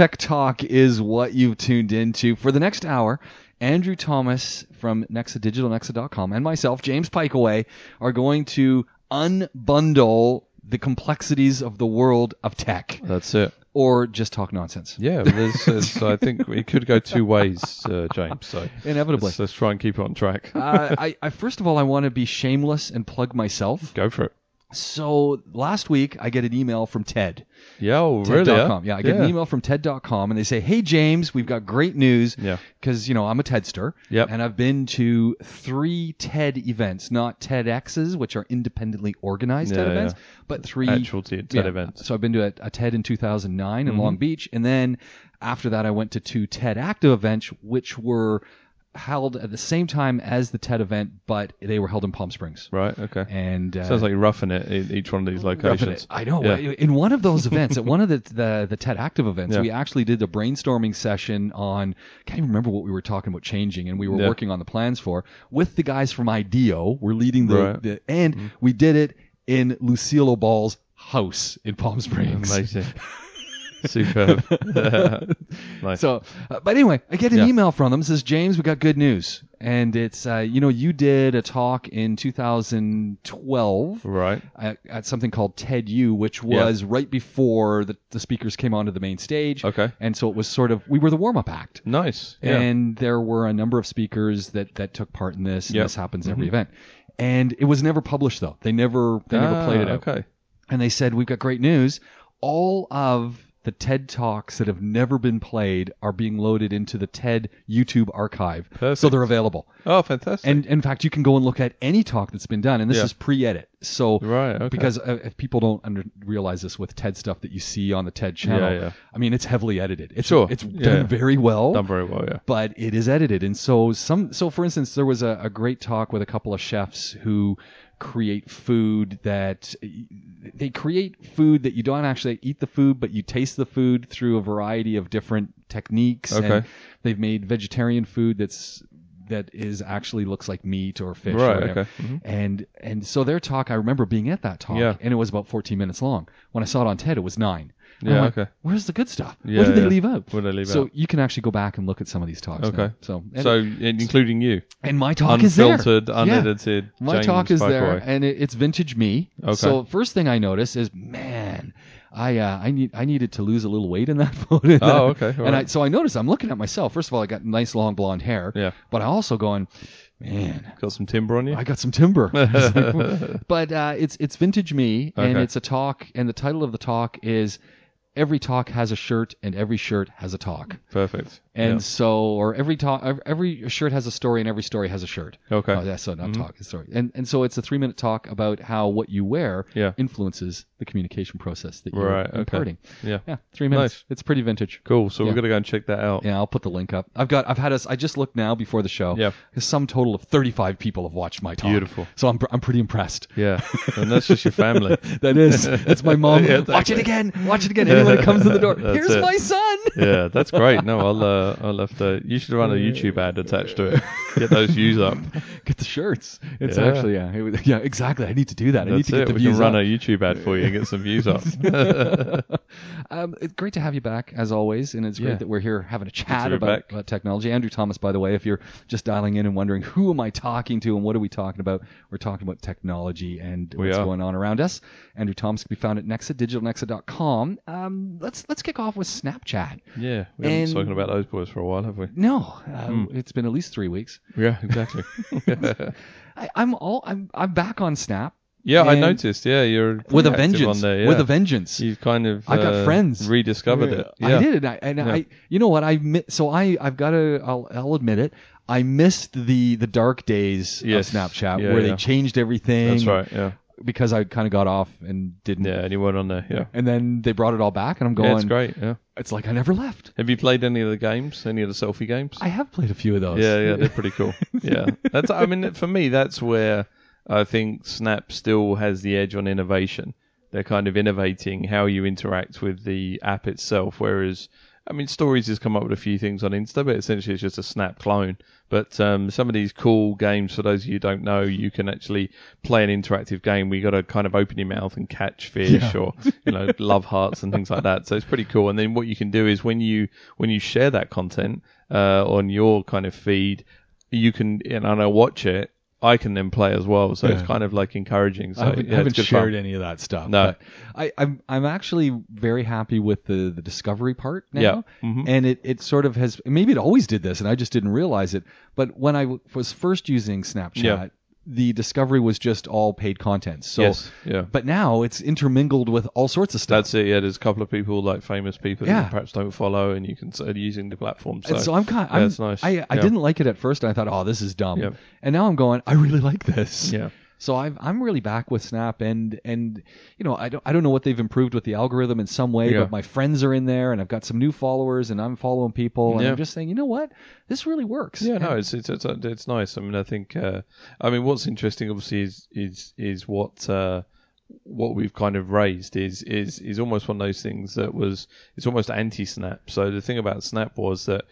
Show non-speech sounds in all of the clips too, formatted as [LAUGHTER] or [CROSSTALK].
Tech Talk is what you've tuned into. For the next hour, Andrew Thomas from Nexa Digital, Nexa.com, and myself, James Piecowye, are going to unbundle the complexities of the world of tech. That's it. Or just talk nonsense. Yeah, there's, there's, [LAUGHS] I think it could go two ways, uh, James. So Inevitably. let's, let's try and keep it on track. uh, I, I first of all, I want to be shameless and plug myself. Go for it. So last week, I get an email from Ted. Yeah, oh, really? TED.com. Yeah, I get yeah. an email from TED.com, and they say, "Hey James, we've got great news." Yeah. Because you know I'm a TEDster. Yep. And I've been to three TED events, not TEDx's, which are independently organized TED events, yeah. but three Actual TED yeah. events. So I've been to a, a TED in 2009 in Mm-hmm. Long Beach, and then after that I went to two TED Active events, which were held at the same time as the TED event, but they were held in Palm Springs. Right. Okay. And uh, Sounds like you're roughing it in each one of these locations. I know. Yeah. In one of those [LAUGHS] events, at one of the the, the TED Active events, Yeah. we actually did a brainstorming session on. I can't even remember what we were talking about changing, and we were Yeah. working on the plans for with the guys from IDEO. We're leading the, Right. the and we did it in Lucille Ball's house in Palm Springs. Amazing. [LAUGHS] Superb. [LAUGHS] [LAUGHS] nice. So, uh, but anyway, I get an Yeah. email from them. It says James, we got good news, and it's uh, you know you did a talk in 2012 right. at, at something called TED U, which Yeah. was right before the, the speakers came onto the main stage. Okay. And so it was sort of we were the warm up act. Nice. Yeah. And there were a number of speakers that, that took part in this. And Yep. This happens every event. And it was never published though. They never they never Ah, played it out. Okay. And they said, We've got great news. All of the TED Talks that have never been played are being loaded into the TED YouTube archive. So they're available. Oh, fantastic. And in fact, you can go and look at any talk that's been done, and this Yeah. is pre-edit. So Right, okay. because uh, if people don't under, realize this with TED stuff that you see on the TED channel, Yeah, yeah. I mean it's heavily edited. It's Sure. it's done very well. Done very well. Yeah. But it is edited, and so some. So, for instance, there was a, a great talk with a couple of chefs who create food that they create food that you don't actually eat the food, but you taste the food through a variety of different techniques. Okay. And they've made vegetarian food that's that is actually looks like meat or fish. or Right, whatever. okay. Mhm. And and so their talk, I remember being at that talk, Yeah. and it was about 14 minutes long. When I saw it on TED, it was nine. And I'm Yeah, like, okay. Where's the good stuff? Yeah, what did they yeah. leave out? What did they leave so out? you can actually go back and look at some of these talks. Okay. now. So and, So, including you, and my talk is there. unfiltered, Yeah. unedited. My James talk is there, and it, it's vintage me. Okay. So first thing I notice is, man, I uh, I need I needed to lose a little weight in that [LAUGHS] photo. Oh, okay, all and I, right. so I noticed I'm looking at myself. First of all, I got nice long blonde hair. Yeah. But I also going, man, Got some timber on you. I got some timber. It's [LAUGHS] like, [LAUGHS] but uh, it's it's vintage me, and Okay. it's a talk, and the title of the talk is every talk has a shirt, and every shirt has a talk. Perfect. And Yeah. so, or every talk, every shirt has a story, and every story has a shirt. Okay. Oh, that's so not talk, it's story. And and so it's a three minute talk about how what you wear Yeah. influences the communication process that you're Right, okay. imparting. Yeah. Yeah, three minutes. Nice. It's pretty vintage. Cool. So Yeah. we're gonna go and check that out. Yeah, I'll put the link up. I've got, I've had us. I just looked now before the show. Yeah. Sum total of 35 people have watched my talk. Beautiful. So I'm, I'm pretty impressed. Yeah. And that's just your family. [LAUGHS] That is. That's my mom. [LAUGHS] Yeah, Watch it again. Watch it again. Anyone that comes to the door. [LAUGHS] That's Here's it. my son. yeah, that's great. No, I'll uh, I'll have to. You should run a YouTube ad attached to it. Get those views up. [LAUGHS] Get the shirts. It's Yeah. actually yeah. It was- yeah, exactly. I need to do that. I need That's to get it. the We views can run up. a YouTube ad for you and get some views up. [LAUGHS] um, it's great to have you back as always, and it's great Yeah. that we're here having a chat be about, back. about technology. Andrew Thomas, by the way, if you're just dialing in and wondering who am I talking to and what are we talking about, we're talking about technology and what's are. going on around us. Andrew Thomas can be found at Nexa, digitalnexa.com. Um, let's let's kick off with Snapchat. yeah, we haven't And- spoken about those boys for a while, have we? No, uh, Hmm. it's been at least three weeks. Yeah, exactly. [LAUGHS] I, I'm all I'm I'm back on Snap yeah, I noticed. Yeah, you're with a vengeance. There, yeah. With a vengeance. You've kind of. I got uh, friends. Rediscovered it. Yeah. I did, and I, and Yeah. I, you know what? I mi- so I, I've got to, I'll, I'll admit it. I missed the the dark days Yes. of Snapchat Yeah, where yeah. they changed everything. That's right. Yeah. Because I kind of got off and didn't. Yeah, and you weren't on there. Yeah. And then they brought it all back, and I'm Yeah, going. it's great. Yeah. It's like I never left. Have you played any of the games? Any of the selfie games? I have played a few of those. Yeah, yeah, they're pretty cool. [LAUGHS] yeah, that's. I mean, for me, that's where I think Snap still has the edge on innovation. They're kind of innovating how you interact with the app itself, whereas. I mean, Stories has come up with a few things on Insta, but essentially it's just a Snap clone. But um, some of these cool games, for those of you who don't know, you can actually play an interactive game where you got to kind of open your mouth and catch fish Yeah. or you know [LAUGHS] love hearts and things like that. So it's pretty cool. And then what you can do is when you when you share that content uh, on your kind of feed, you can and I know watch it. I can then play as well. So it's kind of like encouraging. So I haven't, yeah, haven't shared fun. any of that stuff. No. but I, I'm I'm actually very happy with the the discovery part now. Yeah. Mhm. And it, it sort of has maybe it always did this and I just didn't realize it. But when I w- was first using Snapchat, Yeah. The discovery was just all paid content. So yes, yeah. but now it's intermingled with all sorts of stuff. That's it. Yeah, there's a couple of people like famous people Yeah. you perhaps don't follow, and you can start using the platform. So, and so I'm kind. yeah, I'm, nice. I, I Yeah. didn't like it at first, and I thought, oh, this is dumb. Yeah. And now I'm going, I really like this. yeah, So I've, I'm really back with Snap, and and you know I don't I don't know what they've improved with the algorithm in some way, Yeah. but my friends are in there, and I've got some new followers, and I'm following people, and Yeah. I'm just saying, you know what, this really works. yeah. No, it's it's it's, it's nice. I mean, I think. Uh, I mean, what's interesting, obviously, is is is what. Uh, what we've kind of raised is is is almost one of those things that was it's almost anti-snap. So the thing about Snap was that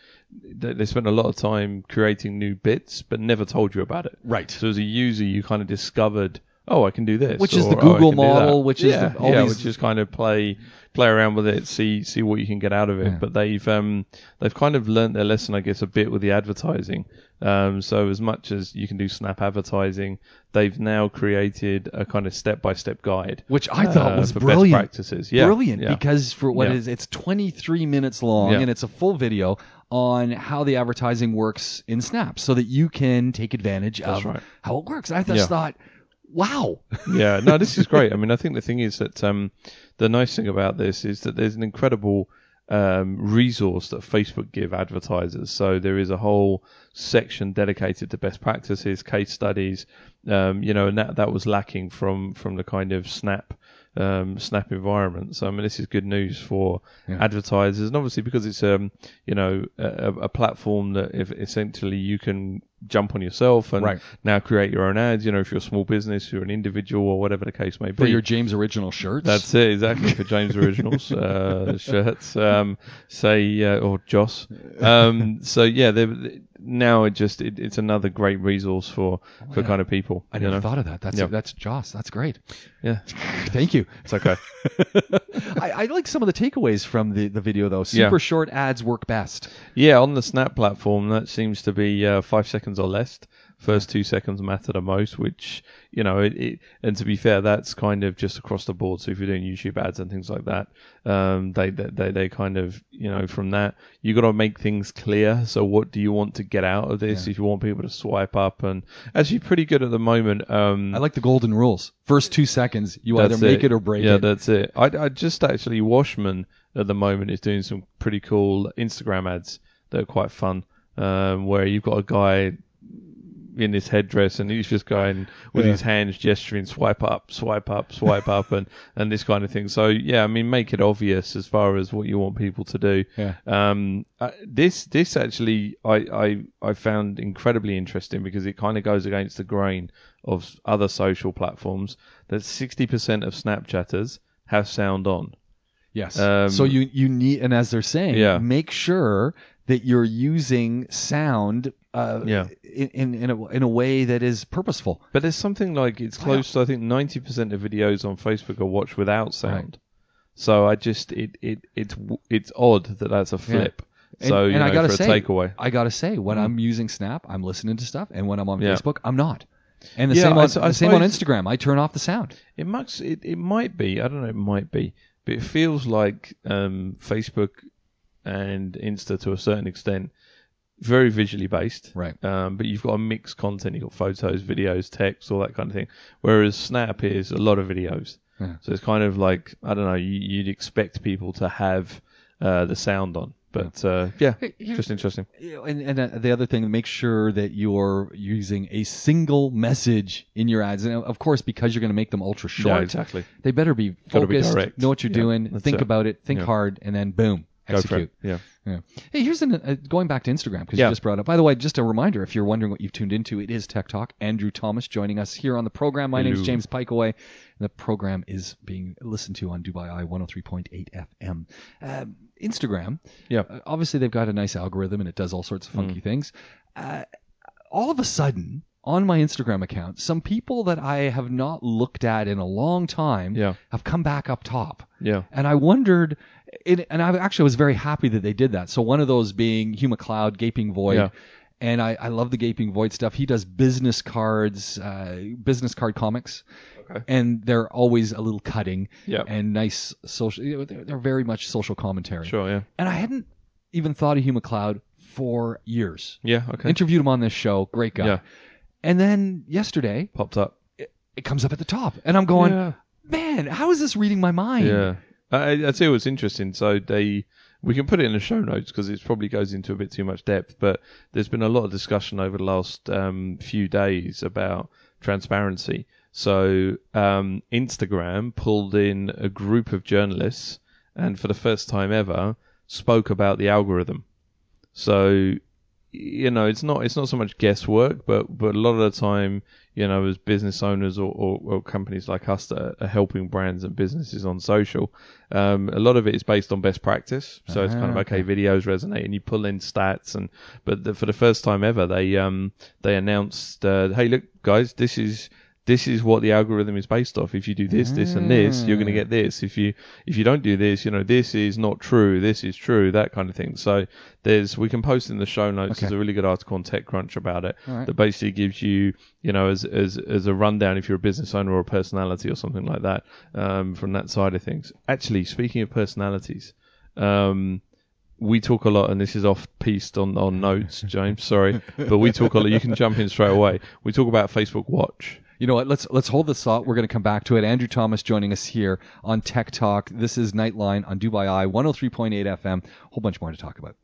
they spent a lot of time creating new bits, but never told you about it. right. So as a user, you kind of discovered, oh, I can do this, Which is or, the "Oh, Google that." model, which is yeah, the- yeah, these- which is kind of play play around with it, see see what you can get out of it. Yeah. But they've um they've kind of learnt their lesson, I guess, a bit with the advertising. Um, so as much as you can do Snap advertising, they've now created a kind of step by step guide. Which I thought uh, was for brilliant. best practices. Yeah, Brilliant yeah. because for what Yeah. is it's 23 minutes long and it's a full video on how the advertising works in Snap, so that you can take advantage That's of right. how it works. I just thought, wow. [LAUGHS] yeah, no, this is great. I mean, I think the thing is that um, the nice thing about this is that there's an incredible um, resource that Facebook give advertisers. So there is a whole section dedicated to best practices, case studies, um, you know, and that that was lacking from from the kind of Snap. Um, Snap environment. So I mean, this is good news for Yeah. advertisers, and obviously because it's um, you know, a, a platform that if essentially you can jump on yourself and Right. now create your own ads. You know, if you're a small business, you're an individual, or whatever the case may be. For your James Original shirts. That's it, exactly for James Originals [LAUGHS] uh, shirts. Um, say uh, or Joss. Um, so yeah, they're- now it just it, it's another great resource for for yeah. kind of people. I never know? thought of that. That's Yeah. that's Joss. That's great. Yeah, [LAUGHS] Thank you. it's okay. [LAUGHS] I, I like some of the takeaways from the, the video though. Yeah. Super short ads work best. Yeah, on the Snap platform, that seems to be uh, five seconds or less. First two seconds matter the most, which you know, it, it, and to be fair, that's kind of just across the board. So if you're doing YouTube ads and things like that, um, they, they they kind of you know from that you got to make things clear. So what do you want to get out of this? Yeah. If you want people to swipe up, and actually pretty good at the moment. Um, I like the golden rules. First two seconds, you either make it, or break yeah, it. Yeah, that's it. I, I just actually Washmen at the moment is doing some pretty cool Instagram ads that are quite fun. Um, where you've got a guy in this headdress and he's just going with Yeah. his hands gesturing, swipe up, swipe up, swipe up, and and this kind of thing. So yeah, I mean, make it obvious as far as what you want people to do. Yeah. Um, uh, this this actually I, I I found incredibly interesting because it kind of goes against the grain of other social platforms that 60% of Snapchatters have sound on. Yes. Um, so you you need, and as they're saying, Yeah. make sure that you're using sound uh, Yeah. in in in a, in a way that is purposeful. But there's something like it's close to I think 90% of videos on Facebook are watched without sound. So I just it it it's it's odd that that's a flip. And, So you and know, I gotta for say, a takeaway. I gotta say, when Mhm. I'm using Snap, I'm listening to stuff, and when I'm on Yeah. Facebook, I'm not. And the Yeah, same I on the same on Instagram. I turn off the sound. It must. It, it might be. I don't know. It might be, but it feels like um, Facebook and Insta to a certain extent very visually based. Right. Um, but you've got a mixed content. You've got photos, videos, text, all that kind of thing. Whereas Snap is a lot of videos. Yeah. So it's kind of like I don't know. You, you'd expect people to have uh, the sound on. But uh, yeah, Hey, here's- just interesting. And and uh, the other thing, make sure that you're using a single message in your ads, and of course, because you're going to make them ultra short, Yeah, exactly. they better be Gotta be focused, know what you're Yeah, doing, think it. about it, think Yeah. hard, and then boom, Go for execute. Yeah. Yeah. Hey, here's an uh, going back to Instagram because Yeah. you just brought up. By the way, just a reminder: if you're wondering what you've tuned into, it is Tech Talk. Andrew Thomas joining us here on the program. My name is James Piecowye. and The program is being listened to on Dubai Eye 103.8 FM. Um, Instagram. Yeah. uh, obviously, they've got a nice algorithm and it does all sorts of Mm. funky things. Uh, all of a sudden, on my Instagram account, some people that I have not looked at in a long time Yeah. have come back up top. Yeah. And I wondered, it, and I actually was very happy that they did that. So one of those being Hugh MacLeod, Gaping Void. Yeah. And I, I love the Gaping Void stuff. He does business cards, uh, business card comics. Okay. And they're always a little cutting Yeah. and nice social. They're, they're very much social commentary. Sure. Yeah. And I hadn't even thought of Hugh MacLeod for years. Yeah. Okay. Interviewed him on this show. Great guy. Yeah. And then yesterday, Popped up. it comes up at the top. And I'm going, yeah. man, how is this reading my mind? Yeah, I, I tell you what's interesting. So they, we can put it in the show notes because it probably goes into a bit too much depth. But there's been a lot of discussion over the last um, few days about transparency. So um, Instagram pulled in a group of journalists, and for the first time ever, spoke about the algorithm. So you know, it's not it's not so much guesswork, but but a lot of the time, you know, as business owners or, or, or companies like us that are helping brands and businesses on social, um, a lot of it is based on best practice. So it's kind of Ah, okay, videos resonate, and you pull in stats, and but the, for the first time ever, they um they announced, uh, hey, look, guys, this is this is what the algorithm is based off. If you do this, this, and this, you're going to get this. If you if you don't do this, you know, this is not true. This is true. That kind of thing. So there's we can post in the show notes. Okay. There's a really good article on TechCrunch about it right. that basically gives you you know as as as a rundown if you're a business owner or a personality or something like that um, from that side of things. Actually, speaking of personalities. Um, we talk a lot, and this is off pieced on, on [LAUGHS] notes, James. Sorry, but we talk a lot. You can jump in straight away. We talk about Facebook Watch. You know what? Let's let's hold this thought. We're going to come back to it. Andrew Thomas joining us here on Tech Talk. This is Nightline on Dubai Eye 103.8 FM. A whole bunch more to talk about.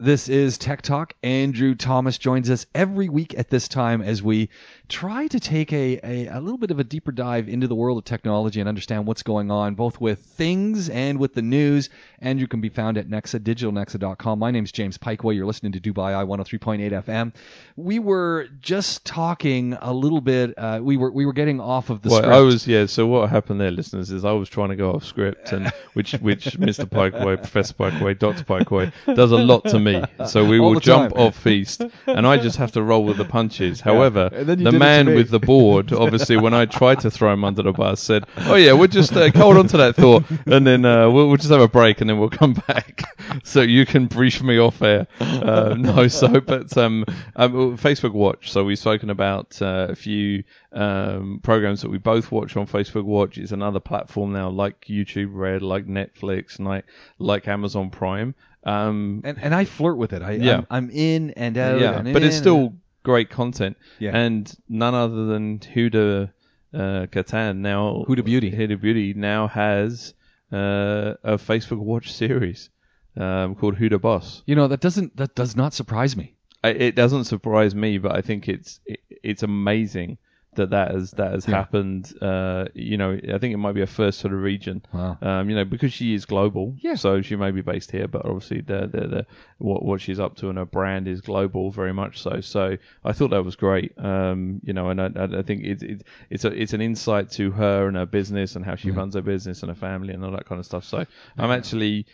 This is Tech Talk. Andrew Thomas joins us every week at this time as we try to take a, a, a little bit of a deeper dive into the world of technology and understand what's going on, both with things and with the news. Andrew can be found at Nexa, digitalnexa.com. My name's James Piecowye. You're listening to Dubai Eye 103.8 FM. We were just talking a little bit. Uh, we were we were getting off of the Well, script. I was yeah. So what happened there, listeners, is I was trying to go off script, and [LAUGHS] which which Mr. Piecowye, Professor Piecowye, Doctor Piecowye does a lot to me. So we [LAUGHS] All will the jump time. off feast, and I just have to roll with the punches. [LAUGHS] However, And then you the did it to man me. with the board, obviously, when I tried to throw him under the bus, said, "Oh yeah, we'll just uh, hold on to that thought, and then uh, we'll, we'll just have a break, and then we'll come [LAUGHS] back, so you can brief me off air." Uh, no, so but um, um, Facebook Watch. So we've spoken about uh, a few um, programs that we both watch on Facebook Watch. It's another platform now, like YouTube Red, like Netflix, like like Amazon Prime. Um, and and I flirt with it. I Yeah. I'm, I'm in and out. yeah, and but in it's still great content. Yeah. And none other than Huda uh, Kattan now. Huda Beauty. Huda Beauty now has uh, a Facebook Watch series um, called Huda Boss. you know that doesn't that does not surprise me. I, it doesn't surprise me, but I think it's it, it's amazing that that has that has Yeah. happened. Uh, you know, I think it might be a first for the region. Wow. Um, you know, because she is global, Yeah. So she may be based here, but obviously the the, the what what she's up to and her brand is global, very much so. So I thought that was great. Um, you know, and I, I think it's it, it's a it's an insight to her and her business and how she runs her business and her family and all that kind of stuff. So I'm actually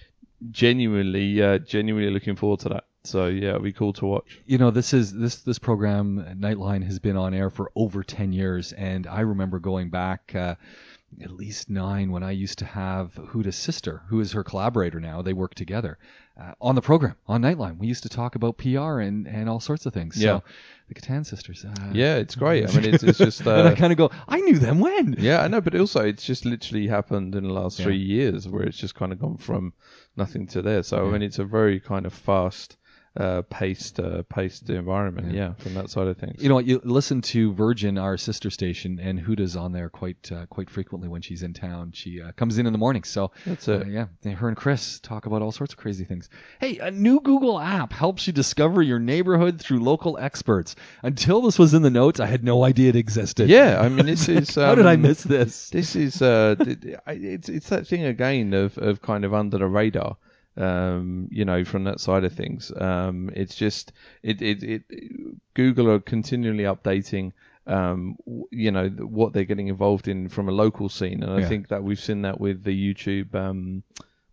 genuinely uh, genuinely looking forward to that. So yeah, it'll be cool to watch. you know this is this this program nightline has been on air for over 10 years and i remember going back uh, at least nine when i used to have huda's sister who is her collaborator now they work together uh, on the program on nightline we used to talk about pr and and all sorts of things Yeah. so the Kattan sisters uh, Yeah, it's great. I mean, it's, it's just [LAUGHS] and i uh, kind of go i knew them when yeah, I know, but also it's just literally happened in the last Yeah. three years where it's just kind of gone from nothing to there. So Yeah. I mean, it's a very kind of fast uh, paced uh, paced environment. Yeah. from that side of things. You know? You listen to Virgin, our sister station, and Huda's on there quite uh, quite frequently when she's in town. She uh, comes in in the morning, so That's it. uh, yeah, her and Chris talk about all sorts of crazy things. Hey, a new Google app helps you discover your neighborhood through local experts. Until this was in the notes, I had no idea it existed. yeah, I mean, this [LAUGHS] is. How did I um, miss this? This is uh, th- th- I- it's it's that thing again of of kind of under the radar. Um, you know, from that side of things, um, it's just it, it it Google are continually updating. Um, you know what they're getting involved in from a local scene, and I Yeah. think that we've seen that with the YouTube.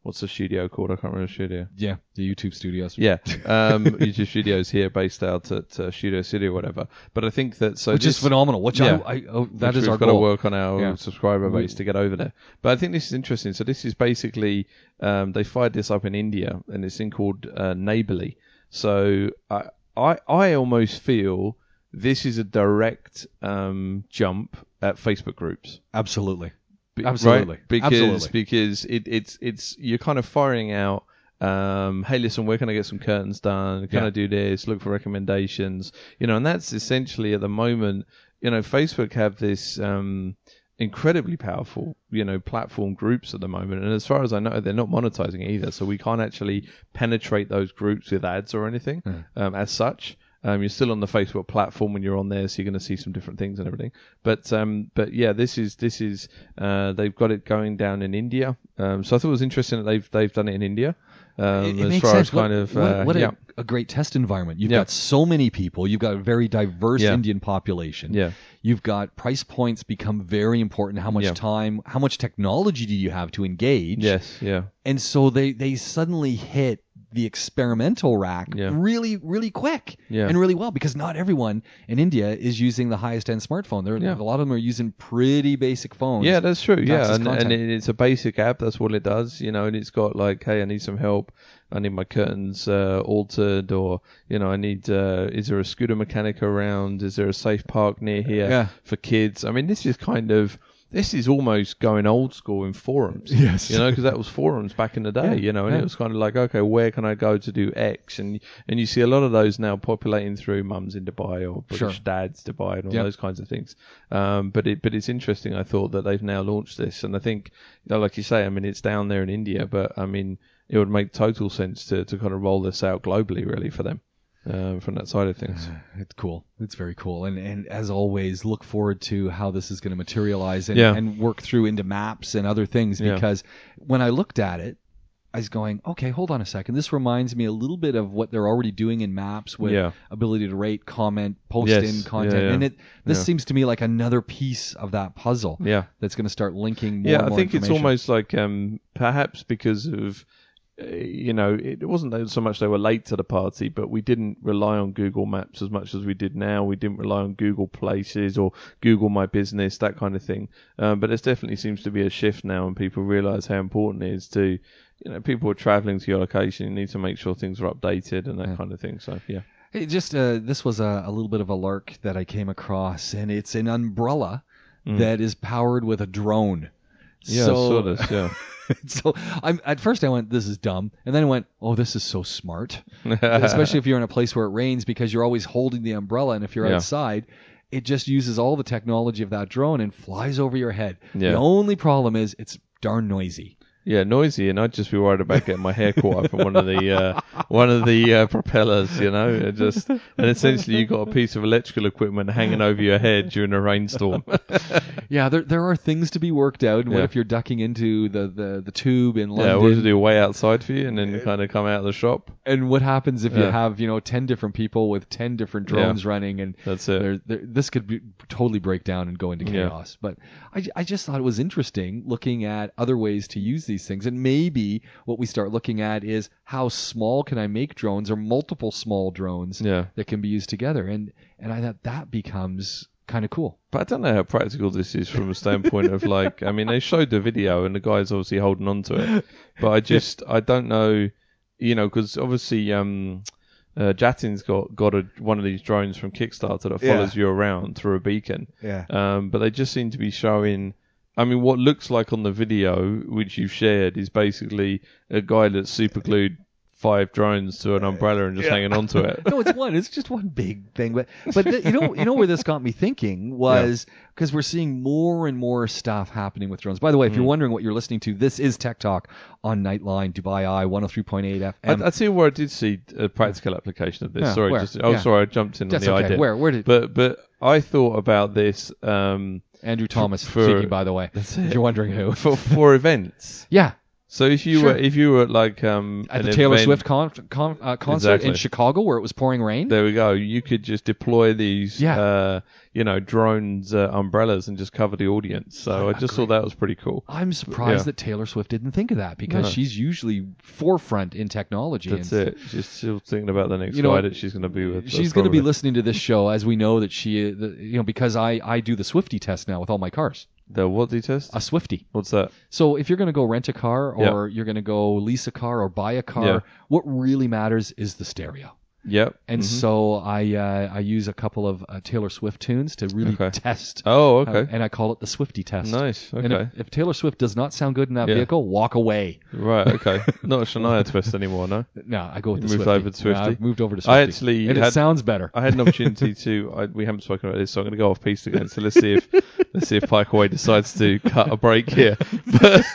What's the studio called? I can't remember the studio. Yeah, the YouTube studios. Yeah, [LAUGHS] um, YouTube Studios here, based out at uh, Studio City or whatever. But I think that so which this, is phenomenal. Which Yeah. I, I oh, that is we've our got goal. to work on our Yeah. subscriber base to get over there. But I think this is interesting. So this is basically um, they fired this up in India, and it's thing called uh, Neighborly. So I, I I almost feel this is a direct um, jump at Facebook groups. Absolutely. Be- Absolutely. right? Because Absolutely. because it, it's it's you're kind of firing out. Um, hey, listen, where can I get some curtains done? Can Yeah. I do this? Look for recommendations. You know, and that's essentially at the moment. You know, Facebook have this um, incredibly powerful, you know, platform groups at the moment, and as far as I know, they're not monetizing either. So we can't actually penetrate those groups with ads or anything um, as such. Um, you're still on the Facebook platform when you're on there, so you're going to see some different things and everything. But um, but yeah, this is this is uh, they've got it going down in India. Um, so I thought it was interesting that they've they've done it in India. Um, It- it as makes far sense. as kind what, of what, uh, what yeah a, a great test environment. You've Yeah. got so many people. You've got a very diverse Yeah. Indian population. yeah You've got price points become very important. How much time, how much technology do you have to engage? yes yeah And so they they suddenly hit the experimental rack Yeah. really really quick Yeah. and really well because not everyone in India is using the highest end smartphone. There Yeah. a lot of them are using pretty basic phones. Yeah, that's true. Yeah, and, and it's a basic app. That's what it does. You know, and it's got like, hey, I need some help. I need my curtains uh, altered, or you know, I need. Uh, is there a scooter mechanic around? Is there a safe park near here Yeah. for kids? I mean, this is kind of. This is almost going old school in forums. [LAUGHS] Yes. You know, because that was forums back in the day, Yeah, you know, and yeah. it was kind of like, okay, where can I go to do X? And and you see a lot of those now populating through mums in Dubai or British Sure. dads Dubai and all Yeah. those kinds of things. Um, but it but it's interesting. I thought that they've now launched this, and I think, you know, like you say, I mean, it's down there in India, but I mean, it would make total sense to to kind of roll this out globally, really, for them. Um, from that side of things. It's cool. It's very cool. And and as always, look forward to how this is going to materialize and, Yeah. and work through into maps and other things Yeah. because when I looked at it, I was going, okay, hold on a second. This reminds me a little bit of what they're already doing in maps with Yeah. ability to rate, comment, post Yes. in content. yeah. And it this Yeah. seems to me like another piece of that puzzle Yeah. that's going to start linking more yeah, I think it's almost like um, perhaps because of uh, you know it wasn't so much they were late to the party, but we didn't rely on Google Maps as much as we did now. We didn't rely on Google Places or Google My Business that kind of thing. Um, but there definitely seems to be a shift now, and people realise how important it is to. You know, people are travelling to your location. You need to make sure things are updated and that Yeah. kind of thing. So, yeah, Hey, just uh, this was a, a little bit of a lark that I came across, and it's an umbrella that is powered with a drone. Yeah, so, sort of, yeah. [LAUGHS] so I'm at first I went, this is dumb, and then I went, oh, this is so smart. [LAUGHS] Especially if you're in a place where it rains because you're always holding the umbrella, and if you're Yeah. outside, it just uses all the technology of that drone and flies over your head. Yeah. The only problem is it's darn noisy. Yeah, noisy, and I'd just be worried about getting my hair caught up in one of the uh, one of the uh, propellers, you know. It just and essentially you got a piece of electrical equipment hanging over your head during a rainstorm. [LAUGHS] Yeah, there there are things to be worked out. And what Yeah. if you're ducking into the, the, the tube in yeah, London? what does do? Way outside for you, and then kind of come out of the shop. And what happens if you have you know ten different people with ten different drones running, and That's it. there, there, this could be, totally break down and go into Yeah. chaos. But I, I just thought it was interesting looking at other ways to use these things, and maybe what we start looking at is how small can I make drones or multiple small drones Yeah, that can be used together, and and I thought that becomes kind of cool. but I don't know how practical this is from a standpoint of like. I mean, they showed the video, and the guy's obviously holding on to it, but I [LAUGHS] just I don't know, you know, because obviously. um uh, Jatin's got got a, one of these drones from Kickstarter that Yeah. follows you around through a beacon, Yeah. Um, but they just seem to be showing. I mean, what looks like on the video which you've shared is basically a guy that's super glued five drones to an umbrella and just hanging onto it. [LAUGHS] no, it's one. It's just one big thing. But but the, you know you know where this got me thinking was because we're seeing more and more stuff happening with drones. By the way, if you're wondering what you're listening to, this is Tech Talk on Nightline Dubai Eye 103.8 FM. I, I see where I did see a practical application of this. Yeah, sorry, where? just oh Yeah. sorry, I jumped in That's on the okay. idea. Where where did But but I thought about this um, Andrew Thomas for- speaking? By the way, That's if you're wondering who. for for [LAUGHS] events. Yeah, So if you Sure. were if you were at like um at the Taylor event- Swift con- con- uh, concert in Chicago where it was pouring rain. There we go. You could just deploy these, Yeah. uh, you know, drones uh, umbrellas and just cover the audience. So I, just thought that was pretty cool. I'm surprised Yeah. that Taylor Swift didn't think of that because No. she's usually forefront in technology. That's and it. She's still thinking about the next You know, guy that she's going to be with. She's going to be listening to this show as we know that she, the, you know, because I I do the Swifty test now with all my cars. The what do you test? A Swifty. What's that? So if you're going to go rent a car or you're going to go lease a car or buy a car, Yeah. what really matters is the stereo. Yep. And Mhm. so I uh, I use a couple of uh, Taylor Swift tunes to really Okay. test. Oh, uh, okay. and I call it the Swifty test. nice. And Okay. if, if Taylor Swift does not sound good in that Yeah. vehicle, walk away. Right. Okay. [LAUGHS] Not a Shania twist anymore, no. No, I go with You the moved Swifty. over to Swifty? I've moved over to Swifty. I actually and it sounds better. I had an opportunity [LAUGHS] to. I, we haven't spoken about this, so I'm going to go off piece again. So let's see if [LAUGHS] let's see if Piecowye decides to cut a break here. But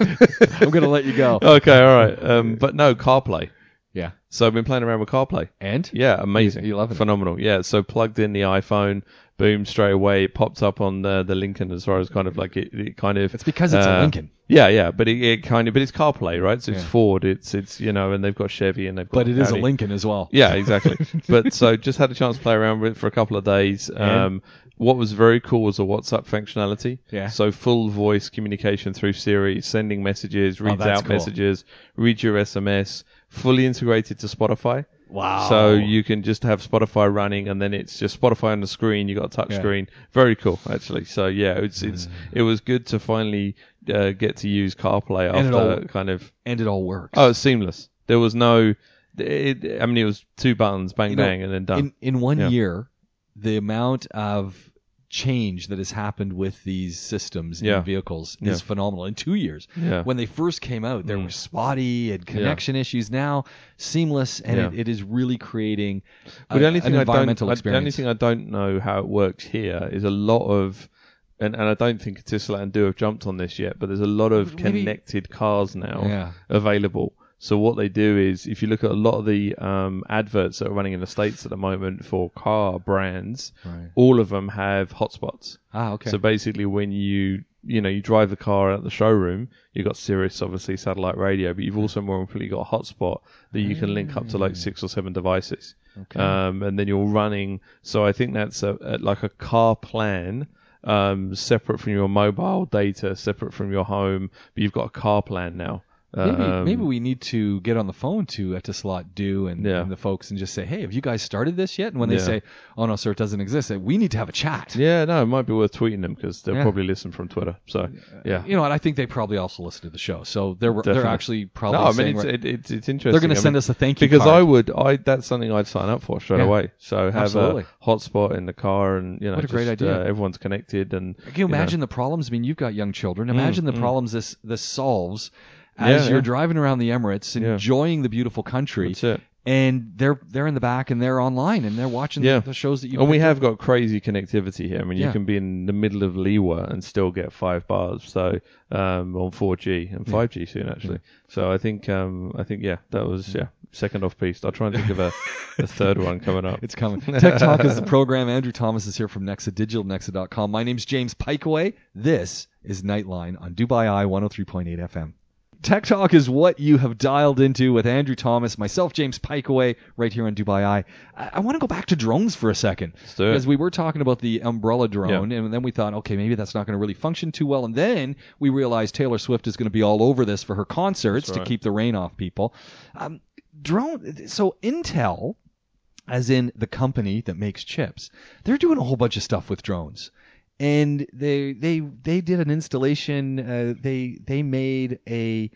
I'm going to let you go. okay, all right. Um, but no CarPlay. Yeah. So I've been playing around with CarPlay. And Yeah, amazing. You- you love it. Phenomenal. Yeah, so plugged in the iPhone, boom, straight away. It popped up on the, the Lincoln as far as kind of like it, it kind of. it's because it's a uh, Lincoln. Yeah, yeah, but it, it kind of, but it's CarPlay, right? So it's Yeah. Ford, it's, it's, you know, and they've got Chevy and they've got. But it is a Lincoln as well. Yeah, exactly. [LAUGHS] but so just had a chance to play around with it for a couple of days. Um, what was very cool was the WhatsApp functionality. Yeah. So full voice communication through Siri, sending messages, reads Oh, out cool. messages, reads your SMS, fully integrated to Spotify. Wow. So you can just have Spotify running, and then it's just Spotify on the screen. You got a touch Yeah. screen. Very cool, actually. So yeah, it's it's it was good to finally uh, get to use CarPlay And after all- kind of and it all works. oh, it's seamless. There was no. It, I mean, it was two buttons, bang You know, bang, and then done. in in one Yeah. year, the amount of change that has happened with these systems Yeah. in vehicles Yeah. is phenomenal. In two years, yeah. when they first came out, there Mm. were spotty and connection issues. Now, seamless, and it, it is really creating But a- the only an thing I don't, environmental I- the only thing I don't know how it works here is a lot of, and, and I don't think Tesla and du have jumped on this yet, but there's a lot of Maybe- connected cars now available. So what they do is, if you look at a lot of the um, adverts that are running in the states at the moment for car brands, Right. all of them have hotspots. Ah, okay. So basically, when you you know you drive the car out of the showroom, you've got Sirius, obviously satellite radio, but you've also more importantly got a hotspot that you can link up to like six or seven devices. okay. Um, and then you're running. So I think that's a, a, like a car plan. Um, separate from your mobile data, separate from your home, but you've got a car plan now. Maybe, Um, maybe we need to get on the phone to Etisalat du and, Yeah. and the folks and just say, hey, have you guys started this yet? And when they Yeah. say, oh, no, sir, it doesn't exist, say, we need to have a chat. Yeah, no, it might be worth tweeting them because they'll Yeah. probably listen from Twitter. So yeah, You know, and I think they probably also listen to the show. So they're, they're actually probably no, I mean it's, right- it, it's it's interesting. they're going to I send mean, us a thank you because card. I would, I that's something I'd sign up for straight away. So have Absolutely. a hotspot in the car, and you know, What a great idea. Uh, everyone's connected, and Can you know. imagine the problems? I mean, you've got young children. Imagine the mm. problems this this solves as Yeah, you're yeah. driving around the Emirates, enjoying the beautiful country, that's it. and they're they're in the back and they're online and they're watching the, the shows that you. And we have got crazy connectivity here. I mean, you can be in the middle of Liwa and still get five bars. So um, on 4G and 5G soon, actually. So I think, um, I think, yeah, that was yeah second off piece. I'll try and think of a, a [LAUGHS] third one coming up. It's coming. Tech Talk is the program. Andrew Thomas is here from Nexa Digital, Nexa.com. My name's James Piecowye. This is Nightline on Dubai Eye 103.8 FM. Tech Talk is what you have dialed into with Andrew Thomas, myself, James Piecowye, right here on Dubai Eye. I, I want to go back to drones for a second. Let's do it. Because we were talking about the umbrella drone, and then we thought, okay, maybe that's not going to really function too well. And then we realized Taylor Swift is going to be all over this for her concerts That's to keep the rain off people. Um, drone. So Intel, as in the company that makes chips, they're doing a whole bunch of stuff with drones. And they they they did an installation. Uh, they they made a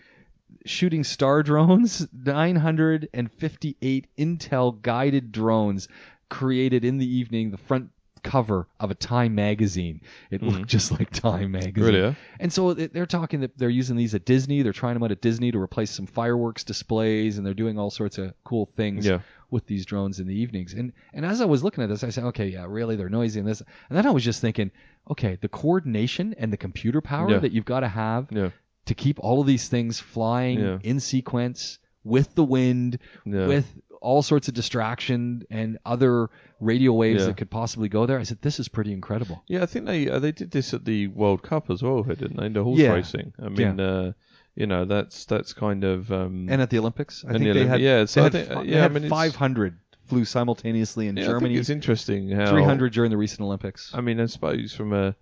shooting star drones, [LAUGHS] 958 Intel guided drones created in the evening. The front cover of a Time magazine. It looked just like Time magazine. Mm-hmm. Really, yeah? And so they're talking that they're using these at Disney. They're trying them out at Disney to replace some fireworks displays, and they're doing all sorts of cool things Yeah. With these drones in the evenings. And and as I was looking at this, I said, okay, yeah, really, they're noisy and this. And then I was just thinking, okay, the coordination and the computer power Yeah. that you've got to have Yeah. to keep all of these things flying Yeah. in sequence with the wind, Yeah. with all sorts of distraction and other radio waves Yeah. that could possibly go there. I said, this is pretty incredible. Yeah, I think they uh, they did this at the World Cup as well, didn't they? The horse Yeah. racing. I mean, uh, you know, that's that's kind of um, And at the Olympics, I And think the they Olymp- had, yeah, so they I had, think- fi- yeah, they I had mean, it's- 500 flew simultaneously in yeah, I Germany. think it's interesting how 300 during the recent Olympics. I mean, I suppose from a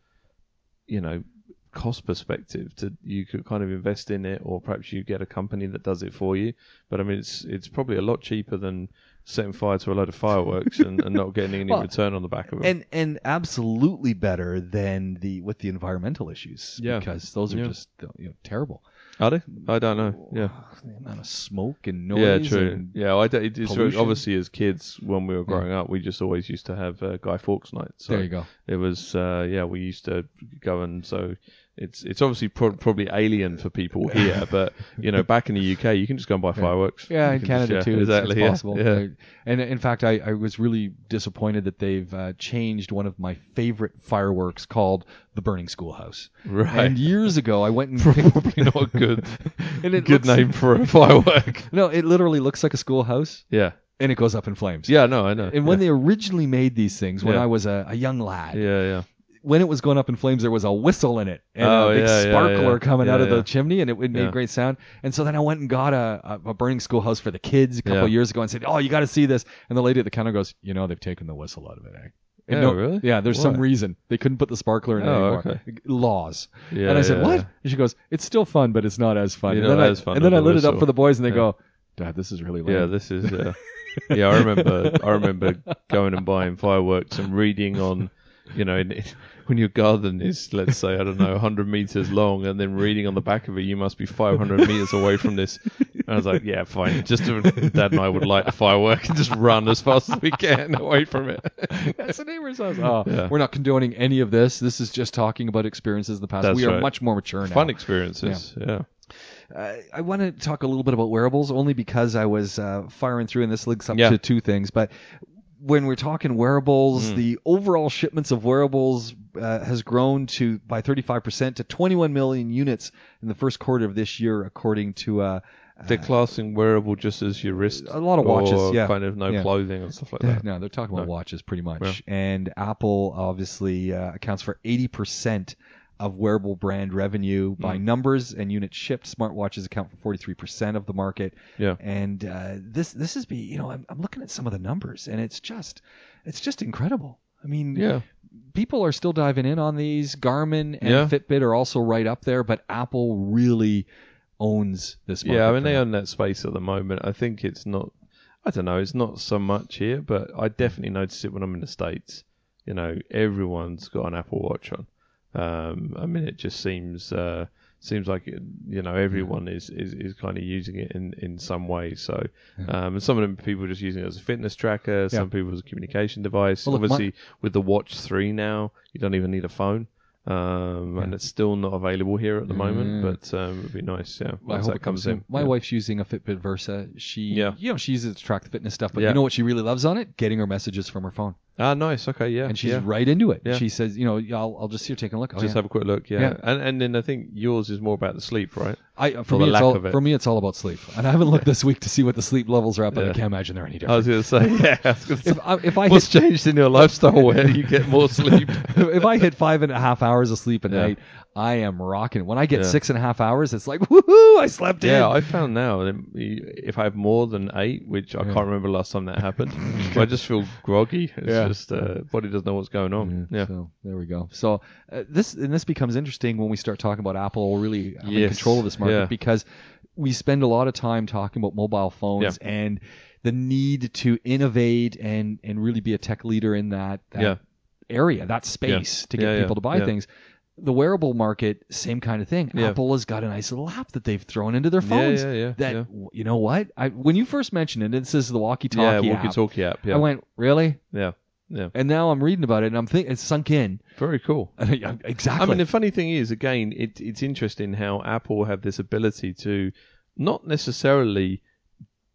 you know cost perspective, to you could kind of invest in it, or perhaps you get a company that does it for you. But I mean, it's it's probably a lot cheaper than setting fire to a load of fireworks and, and not getting any [LAUGHS] Well, return on the back of it. and and absolutely better than the with the environmental issues Yeah. because those are Yeah. just you know terrible. Are they? I don't know. Yeah. The amount of smoke and noise. Yeah, true. and- Yeah, I, d- it's pollution. obviously as kids when we were growing up, we just always used to have uh, Guy Fawkes night. So there you go. It was uh, yeah, we used to go and so it's it's obviously pro- probably alien for people [LAUGHS] here, but you know back in the UK you can just go and buy fireworks. Yeah, in Canada just, yeah, too. it's- Exactly. It's yeah, possible. Yeah. I- and in fact, I, I was really disappointed that they've uh, changed one of my favorite fireworks called the Burning Schoolhouse. Right. And years ago, I went and [LAUGHS] Probably not a [LAUGHS] good and it good looks- name for a firework. No, it literally looks like a schoolhouse, Yeah. and it goes up in flames. Yeah. No, I know. And when they originally made these things, when Yeah. I was a, a young lad, yeah, yeah, when it was going up in flames, there was a whistle in it and Oh, a big yeah, yeah, sparkler yeah. coming out Yeah, of the chimney, and it, it made Yeah. great sound. And so then I went and got a, a, burning schoolhouse for the kids a couple Yeah. years ago and said, "Oh, you got to see this." And the lady at the counter goes, "You know, they've taken the whistle out of it." Eh? And Yeah, really? Yeah, there's some reason they couldn't put the sparkler in it Oh, anymore. okay. Laws. yeah. and I said, "What?" yeah. And she goes, "It's still fun, but it's not as fun." You and then, I, fun and then I lit it up for the boys, and they Yeah. go, "Dad, this is really lame." Yeah, this is. Uh, yeah, I remember. I remember [LAUGHS] going and buying fireworks and reading on, you know, in, when your garden is, let's say, I don't know, 100 meters long, and then reading on the back of it, you must be 500 meters away from this. And I was like, yeah, fine. Just to, Dad and I would light the firework and just run as fast as we can away from it. That's the neighbor's house. Oh, Yeah. we're not condoning any of this. This is just talking about experiences in the past. That's we are right. much more mature now. Fun experiences. Yeah. Uh, I want to talk a little bit about wearables, only because I was uh, firing through, and this links up Yeah. to two things. But when we're talking wearables, Mm. the overall shipments of wearables uh, has grown to by 35% to 21 million units in the first quarter of this year, according to uh, They're classing wearable just as your wrist. A lot of watches, yeah. Kind of no Yeah. clothing and stuff like that. no, they're talking about No. watches pretty much. And Apple obviously uh, accounts for 80% of wearable brand revenue by Mm. numbers and units shipped. Smartwatches account for 43% of the market. Yeah. And uh, this this is be you know I'm, I'm looking at some of the numbers and it's just it's just incredible. I mean, Yeah. people are still diving in on these. Garmin and Yeah. Fitbit are also right up there, but Apple really owns this market. Yeah, I mean they own that space at the moment. I think it's not. I don't know. It's not so much here, but I definitely notice it when I'm in the states. You know, everyone's got an Apple Watch on. Um, I mean, it just seems uh, seems like it, you know everyone is, is, is kind of using it in, in some way. So, um, and some of them people are just using it as a fitness tracker. Some people as a communication device. Well, look, my- Obviously, with the Watch Three now, you don't even need a phone. Um, and it's still not available here at the moment, Mm. but um, it'd be nice, yeah. I Once hope that it comes in. My yeah. wife's using a Fitbit Versa. She, Yeah. you know, she uses it to track the fitness stuff. But Yeah. you know what she really loves on it? Getting her messages from her phone, Ah, nice. Okay, yeah. and she's yeah. right into it. Yeah. She says, you know, I'll, I'll just here taking a look. Oh, just yeah. have a quick look, yeah. Yeah. And and then I think yours is more about the sleep, right? I, for for me, it's all, it. for me, it's all about sleep. And I haven't looked this week to see what the sleep levels are at, but I can't imagine they're any I different. was going to say, yeah. I was gonna say, if I, if I what's hit changed in your lifestyle where you get more [LAUGHS] sleep? if I hit five and a half hours of sleep a Yeah. night, I am rocking. When I get Yeah. six and a half hours, it's like woohoo! I slept in. yeah, I found now that if I have more than eight, which I Yeah. can't remember last time that happened, [LAUGHS] I just feel groggy. It's Yeah. Just uh, body doesn't know what's going on. Yeah. So there we go. So uh, this and this becomes interesting when we start talking about Apple really Yes. control of this market Yeah. because we spend a lot of time talking about mobile phones and the need to innovate and and really be a tech leader in that, that Yeah. area, that space to get Yeah, yeah, people to buy yeah. things. The wearable market, same kind of thing. Yeah. Apple has got a nice little app that they've thrown into their Yeah, phones. yeah, yeah, that yeah. you know what? I when you first mentioned it, it says the walkie-talkie app. walkie-talkie app. Yeah, I went, really? yeah. Yeah. And now I'm reading about it, and I'm thinking it's sunk in. Very cool. [LAUGHS] exactly. I mean, the funny thing is, again, it, it's interesting how Apple have this ability to not necessarily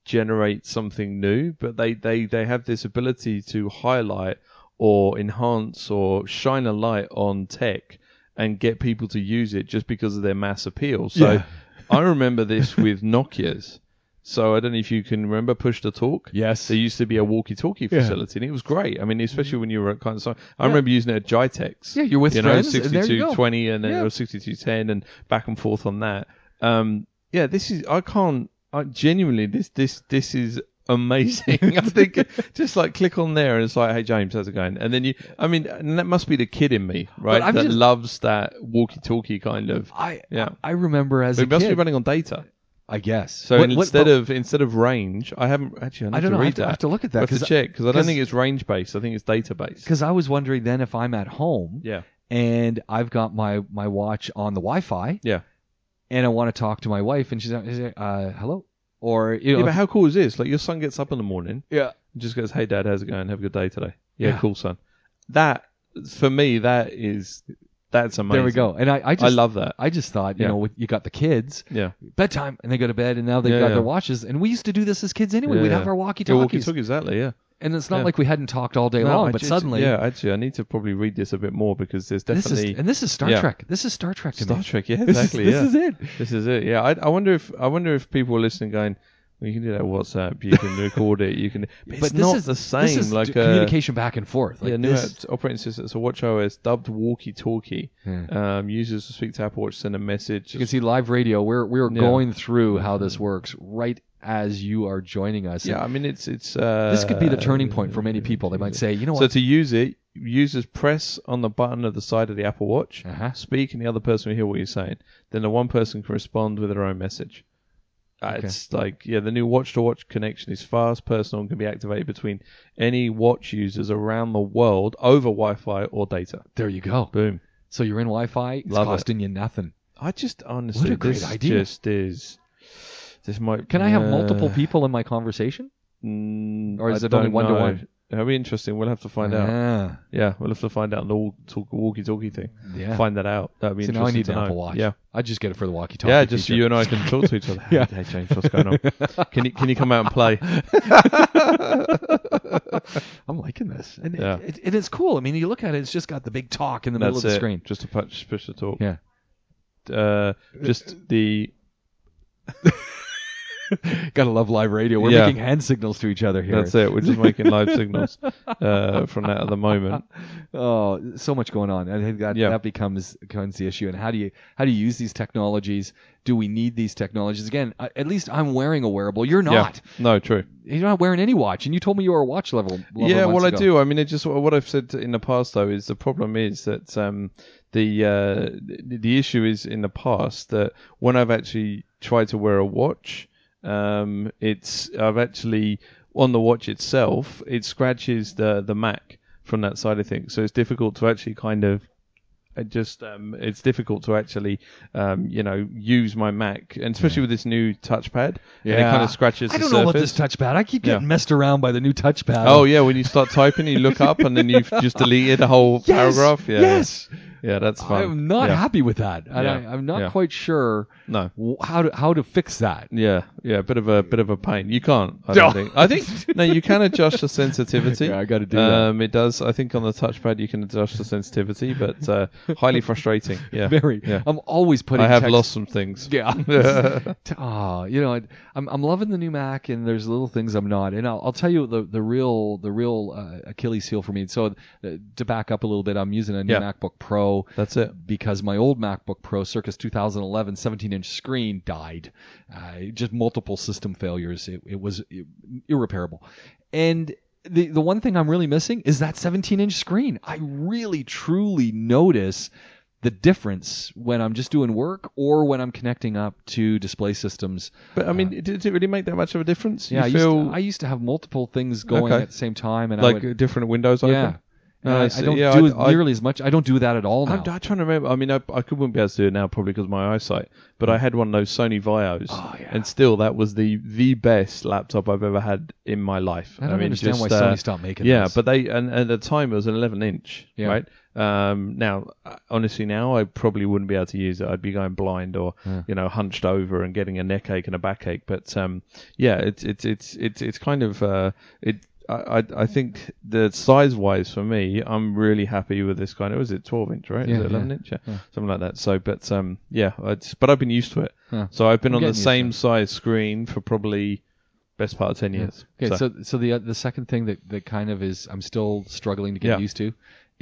generate something new, but they, they, they have this ability to highlight or enhance or shine a light on tech and get people to use it just because of their mass appeal. So Yeah. I remember this with [LAUGHS] Nokia's. So I don't know if you can remember Push to Talk. yes. There used to be a walkie-talkie Yeah. facility, and it was great. I mean, especially when you were at kind of. I Yeah. remember using it at GITEX. Yeah, you're with you know, friends, and go. 6220 and then Yeah. or 6210 and back and forth on that. Um, yeah, this is I can't. I genuinely this this this is amazing. [LAUGHS] I think just like click on there and it's like, hey James, how's it going? And then you, I mean, and that must be the kid in me, right? That just- loves that walkie-talkie kind of. I Yeah. I remember as But a it must be running on data. I guess. So What- what- instead but- of instead of range, I haven't actually. I, need I don't to know. I have to. I have to look at I that have to check because I don't think it's range based. I think it's data based. because I was wondering then if I'm at home Yeah. and I've got my my watch on the Wi-Fi. Yeah. And I want to talk to my wife, and she's like, uh, hello, or you Yeah, but how cool is this? Like your son gets up in the morning, yeah, and just goes, "Hey, Dad, how's it going? Have a good day today." Yeah, Yeah. cool, son. That for me, that is that's amazing. there we go. And I, I just I love that. I just thought, you Yeah. know, with, you got the kids Yeah, bedtime, and they go to bed, and now they've Yeah, got yeah. their watches, and we used to do this as kids anyway. We'd have our yeah walkie-talkies, walkie-talkie, exactly. Yeah. and it's not Yeah. like we hadn't talked all day No, long, I but just- suddenly, yeah, actually, I need to probably read this a bit more because there's this is definitely and this is Star yeah. Trek. This is Star Trek to Star me. Trek. Yeah, [LAUGHS] This is- exactly. this yeah, is it. This is it. Yeah, I, I wonder if I wonder if people are listening going, well, you can do that with WhatsApp, you can record it, you can, [LAUGHS] but this not is, the same. This is like d- uh, communication back and forth. Like yeah, new this, operating system. So WatchOS dubbed walkie-talkie. Um, users to speak to Apple Watch, send a message. You can see live radio. We're we're Yeah. going through how this works right as you are joining us. yeah, I mean it's it's. Uh, this could be the turning point for many people. They might say, you know what? So to use it, users press on the button at the side of the Apple Watch, uh-huh. speak, and the other person will hear what you're saying. Then the one person can respond with their own message. Uh, Okay. It's like yeah, the new watch to watch connection is fast, personal, and can be activated between any watch users around the world over Wi-Fi or data. There you go. Boom. So you're in Wi-Fi. It's Love it. costing you nothing. I just honestly, What a great this idea. just is. This might. Can I have uh, multiple people in my conversation? Mm, Or is I it only one to one? That'll be interesting. We'll have to find out. Ah, Yeah, we'll have to find out the talk- walkie-talkie thing. yeah. Find that out. That'd be now I interesting need to an know. Apple Watch. Yeah, I just get it for the walkie-talkie. yeah. Just so feature. you and I can talk to each other. [LAUGHS] Yeah. Hey, James, what's going on? Can you can you come out and play? [LAUGHS] I'm liking this, and Yeah. it, it, it is cool. I mean, you look at it; it's just got the big talk in the middle That's of the it. screen. Just to push push the talk. Yeah. Uh, just the [LAUGHS] [LAUGHS] Gotta love live radio. We're Yeah. making hand signals to each other here. that's it. We're just [LAUGHS] making live signals uh, from that at the moment. Oh, so much going on. I think that Yeah. that becomes becomes the issue. And how do you how do you use these technologies? Do we need these technologies? Again, at least I'm wearing a wearable. You're not. Yeah. No, true. You're not wearing any watch, and you told me you were a watch level. lover yeah, well, I do. I mean, it just what I've said in the past though is the problem is that um, the uh, the the issue is in the past that when I've actually tried to wear a watch, um, it's I've actually on the watch itself it scratches the the Mac from that side of things, so it's difficult to actually kind of. It just um, it's difficult to actually um, you know use my Mac, and especially with this new touchpad, and it kind of scratches. I don't know about this touchpad. I keep Yeah. getting messed around by the new touchpad. Oh yeah, when you start typing, you look up and then you've just deleted a whole [LAUGHS] yes, paragraph. Yeah, yes. Yeah, that's fun. I'm not yeah. happy with that, and Yeah. I, I'm not Yeah. quite sure No, w- how to how to fix that. yeah, yeah, bit of a bit of a pain. You can't. I don't think. I think no, you can adjust the sensitivity. [LAUGHS] Yeah, I got to do that. Um, it does. I think on the touchpad you can adjust the sensitivity, but uh, highly frustrating. [LAUGHS] Yeah, Very. Yeah. I'm always putting. I have text- lost some things. [LAUGHS] Yeah. Ah, you know, I- I'm I'm loving the new Mac, and there's little things I'm not. And I'll, I'll tell you the the real the real uh, Achilles heel for me. So uh, to back up a little bit, I'm using a new Yeah. MacBook Pro That's it. because my old MacBook Pro, Circus 2011, 17 inch screen died. Uh, just multiple system failures. It, it was irreparable. And the the one thing I'm really missing is that 17 inch screen. I really truly notice the difference when I'm just doing work or when I'm connecting up to display systems. But I mean, did it really make that much of a difference? Yeah, I you used, to, I used to have multiple things going Okay. at the same time, and I like would, different windows open. yeah. No, I, I. I don't Yeah, do I- nearly as much. I don't do that at all now. I'm, I'm trying to remember. I mean, I, I could, wouldn't be able to do it now probably because of my eyesight. But I had one of those Sony Vaios, Oh, yeah. and still that was the the best laptop I've ever had in my life. I don't mean, understand just, why uh, Sony stopped making Yeah, those. but they and, and at the time it was an 11 inch, Yeah. right? Um, now, uh, honestly, now I probably wouldn't be able to use it. I'd be going blind or Yeah. you know hunched over and getting a neck ache and a backache. But um, yeah, it's it's it's it's it's kind of uh, it. I, I think the size wise for me, I'm really happy with this kind of. Was it 12 inch, right? Yeah, Is it 11 yeah, inch? Yeah, yeah. something like that. So, but um, yeah, but I've been used to it. Huh. So I've been I'm on the same size screen for probably best part of 10 years. Okay, so so, the uh, the second thing that, that kind of is I'm still struggling to get Yeah. used to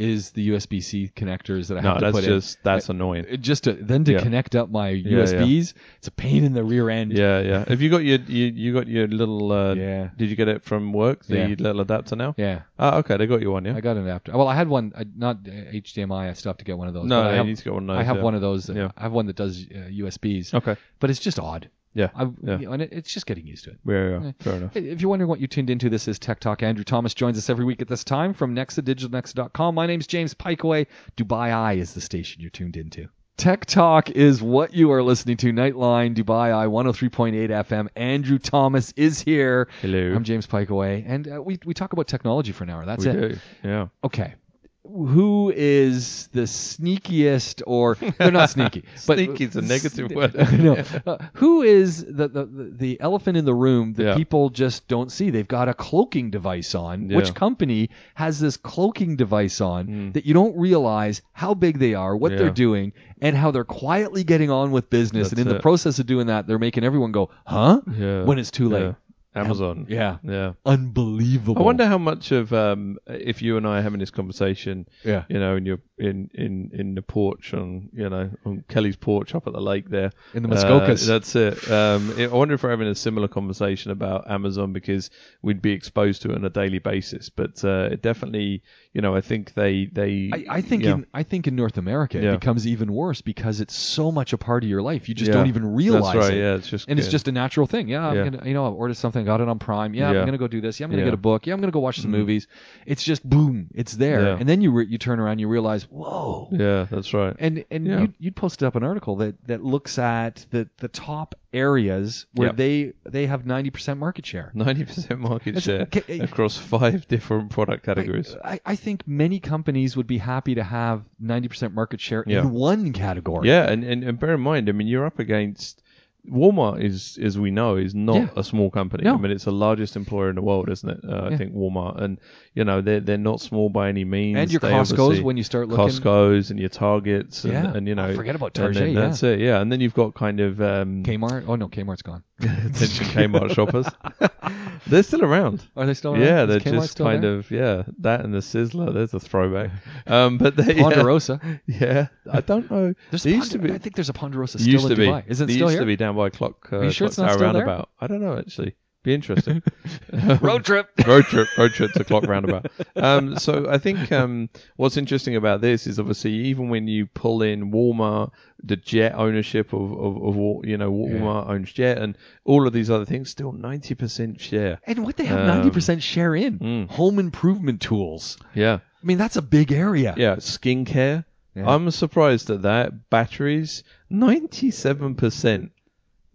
is the USB C connectors that I no, have to that's put just that's in. annoying. It just to, then to Yeah. connect up my Yeah, USBs, it's a pain in the rear end. Yeah, yeah. Have you got your you, you got your little? Uh, Yeah. Did you get it from work? The Yeah. little adapter now? Yeah, Ah, okay. They got you one, yeah. I got an adapter. Well, I had one, uh, not uh, HDMI. I still have to get one of those. no, I have, need to get one of those. I have yeah. one of those. uh, Yeah. I have one that does uh, USBs, Okay. but it's just odd. Yeah. I, yeah. you know, and it, it's just getting used to it. Yeah, yeah. Fair enough. If you're wondering what you tuned into, this is Tech Talk. Andrew Thomas joins us every week at this time from nexadigitalnext.com. My name's James Piecowye. Dubai Eye is the station you're tuned into. Tech Talk is what you are listening to. Nightline, Dubai Eye, 103.8 FM. Andrew Thomas is here. Hello. I'm James Piecowye, and uh, we, we talk about technology for an hour. That's we it. do. Yeah. Okay. Who is the sneakiest, or they're not [LAUGHS] sneaky, but Sneaky's a negative word. [LAUGHS] no. [LAUGHS] Uh, who is the, the the elephant in the room that Yeah. people just don't see? They've got a cloaking device on. Yeah. Which company has this cloaking device on Mm. that you don't realize how big they are, what Yeah. they're doing, and how they're quietly getting on with business. That's and in the process of doing that, they're making everyone go, "Huh?" Yeah. When it's too late. Amazon. Yeah. Yeah. Unbelievable. I wonder how much of um, if you and I are having this conversation, Yeah. you know, in your in in in the porch on you know on Kelly's porch up at the lake there In the Uh, that's it. Um, I wonder if we're having a similar conversation about Amazon because we'd be exposed to it on a daily basis. But uh, it definitely, you know, I think they they. I, I think yeah. in I think in North America Yeah. it becomes even worse because it's so much a part of your life. You just Yeah. don't even realize That's right. it. Yeah, it's just and it's yeah. just a natural thing. Yeah, I'm Yeah. gonna, you know, I've ordered something, got it on Prime. Yeah, I'm Yeah. gonna go do this. Yeah, I'm gonna Yeah. get a book. Yeah, I'm gonna go watch some Mhm. movies. It's just boom, it's there, Yeah. and then you re- you turn around, you realize, whoa. yeah, that's right. And and Yeah. you you posted up an article that, that looks at the, the top areas where Yeah. they they have ninety percent market share. [LAUGHS] Ninety percent market That's- share okay, across five different product categories. I, I think many companies would be happy to have ninety percent market share Yeah. in one category. Yeah, and, and, and bear in mind, I mean, you're up against Walmart is, as we know, is not Yeah. a small company. No. I mean, it's the largest employer in the world, isn't it? Uh, Yeah. I think Walmart, and you know, they're they're not small by any means. And your They Costco's when you start looking. Costco's and your Targets, and, Yeah. and you know, Oh, forget about Target, yeah. That's it, yeah. And then you've got kind of um, Kmart. Oh no, Kmart's gone. [LAUGHS] attention Kmart shoppers. [LAUGHS] they're still around. Are they still around? Yeah, Is they're Kmart just kind there? of yeah. That and the Sizzler, there's a throwback. Um, but they Ponderosa. [LAUGHS] yeah, I don't know. There's There used to be- I think there's a Ponderosa still used in to be. Dubai. Is it There still used here? to be down by clock. Uh, Are you sure it's not still there? I don't know actually. Be interesting. [LAUGHS] [LAUGHS] Road trip. road trip, road trip to clock roundabout. Um, so I think um, what's interesting about this is obviously even when you pull in Walmart, the Jet ownership of, of, of you know Walmart owns Jet, and all of these other things, still ninety percent share. And what they have Um, ninety percent share in mm. home improvement tools. Yeah, I mean that's a big area. yeah. Skincare. Yeah. I'm surprised at that. Batteries, ninety-seven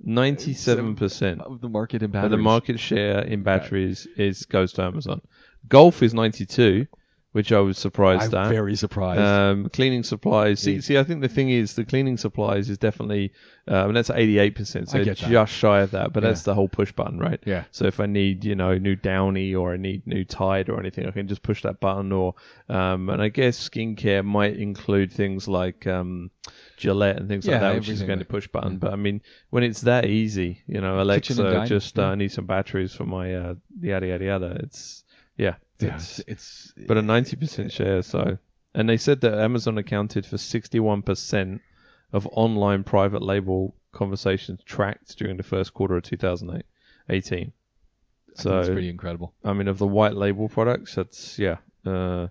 percent. Ninety-seven percent. Of the market in batteries. the market share in batteries is goes to Amazon. Golf is 92, which I was surprised I'm at. very surprised. Um, cleaning supplies. See, see, I think the thing is, the cleaning supplies is definitely, uh, I mean, that's 88%, so I get that. just shy of that, but that's the whole push button, right? yeah. So if I need, you know, new Downy or I need new Tide or anything, I can just push that button. Or, um, and I guess skincare might include things like um, Gillette and things Yeah, like that, which is going to push button. yeah. But I mean, when it's that easy, you know, Alexa, just uh, yeah. I need some batteries for my uh, yada yada yada. It's yeah, it's it's, it's but a 90% share. So, and they said that Amazon accounted for 61% of online private label conversations tracked during the first quarter of 2018. I think So, it's pretty incredible. I mean, of the white label products, that's yeah, uh,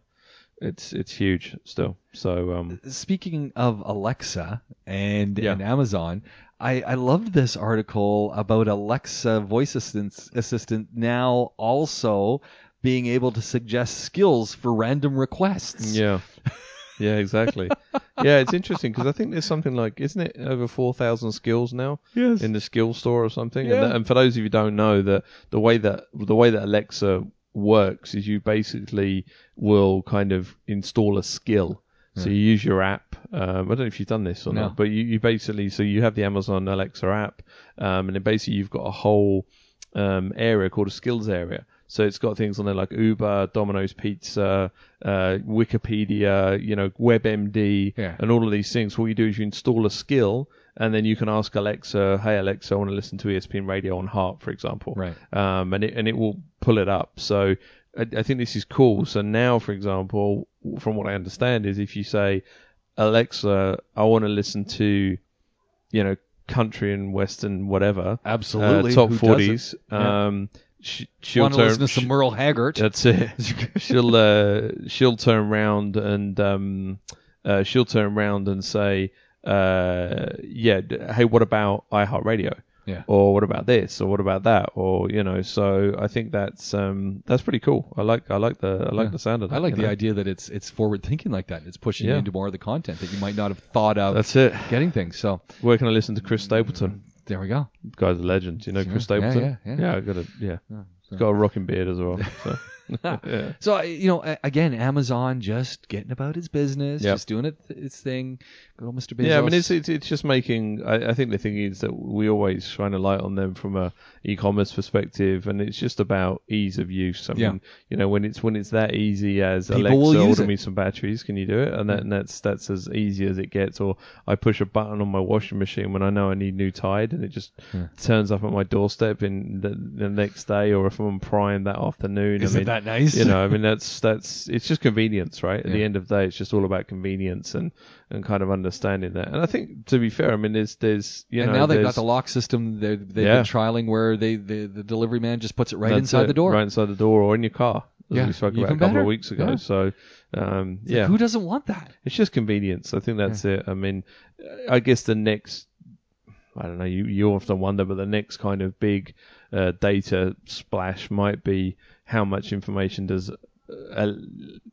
it's it's huge still. So, um, Speaking of Alexa and Yeah. and Amazon, I, I loved this article about Alexa voice assistant, assistant now also being able to suggest skills for random requests. Yeah. Yeah, exactly. yeah, it's interesting because I think there's something like, isn't it over 4,000 skills now Yes. in the skill store or something? Yeah. And, that, and for those of you who don't know, that the way that the way that Alexa works is you basically will kind of install a skill. So you use your app. Um, I don't know if you've done this or No. not, but you, you basically so you have the Amazon Alexa app, um, and then basically you've got a whole um, area called a skills area. So it's got things on there like Uber, Domino's Pizza, uh, Wikipedia, you know, WebMD, Yeah. and all of these things. What you do is you install a skill, and then you can ask Alexa, "Hey Alexa, I want to listen to ESPN Radio on Heart, for example." Right. Um, and it and it will pull it up. So I, I think this is cool. So now, for example, from what I understand, is if you say, Alexa, I want to listen to, you know, country and western whatever, Absolutely. uh, top forties. Yeah. Um, sh- she'll Want to turn. listen to some Merle Haggard? that's it. [LAUGHS] she'll uh, she'll turn around and um, uh, she'll turn around and say, uh, yeah, hey, what about iHeartRadio? Yeah. Or what about this? Or what about that? Or you know, so I think that's um, that's pretty cool. I like I like the I like Yeah. the sound of that. I like the know? idea that it's it's forward thinking like that. It's pushing you Yeah. into more of the content that you might not have thought of That's it. getting things. So Where can I listen to Chris Stapleton? there we go. Guy's a legend. You know Chris Yeah, yeah, Stapleton? yeah, yeah. I got a yeah. so- He's got a rocking beard as well. So. [LAUGHS] [LAUGHS] yeah. So you know, again, Amazon just getting about its business, Yep. just doing it its thing. Good old Mr. Bezos. Yeah, I mean, it's, it's it's just making. I, I think the thing is that we always shine a light on them from a e-commerce perspective, and it's just about ease of use. I Yeah. mean, you know, when it's when it's that easy as People Alexa, order it. me some batteries, can you do it? And, that, and that's that's as easy as it gets. Or I push a button on my washing machine when I know I need new Tide, and it just Yeah. turns up at my doorstep in the, the next day, or if I'm on Prime that afternoon. Isn't I mean, that nice? you know, I mean, that's that's it's just convenience, right? At the end of the day, it's just all about convenience and, and kind of understanding that. And I think, to be fair, I mean, there's there's you and know, now they've got the lock system. They're, they've Yeah. been trialing where they the, the delivery man just puts it right that's inside it, the door. right inside the door, or in your car, as Yeah, we spoke about a couple better. of weeks ago. Yeah. So, um, It's like, yeah, who doesn't want that? it's just convenience. I think that's it. I mean, I guess the next, I don't know, you, you often wonder, but the next kind of big uh, data splash might be how much information does uh,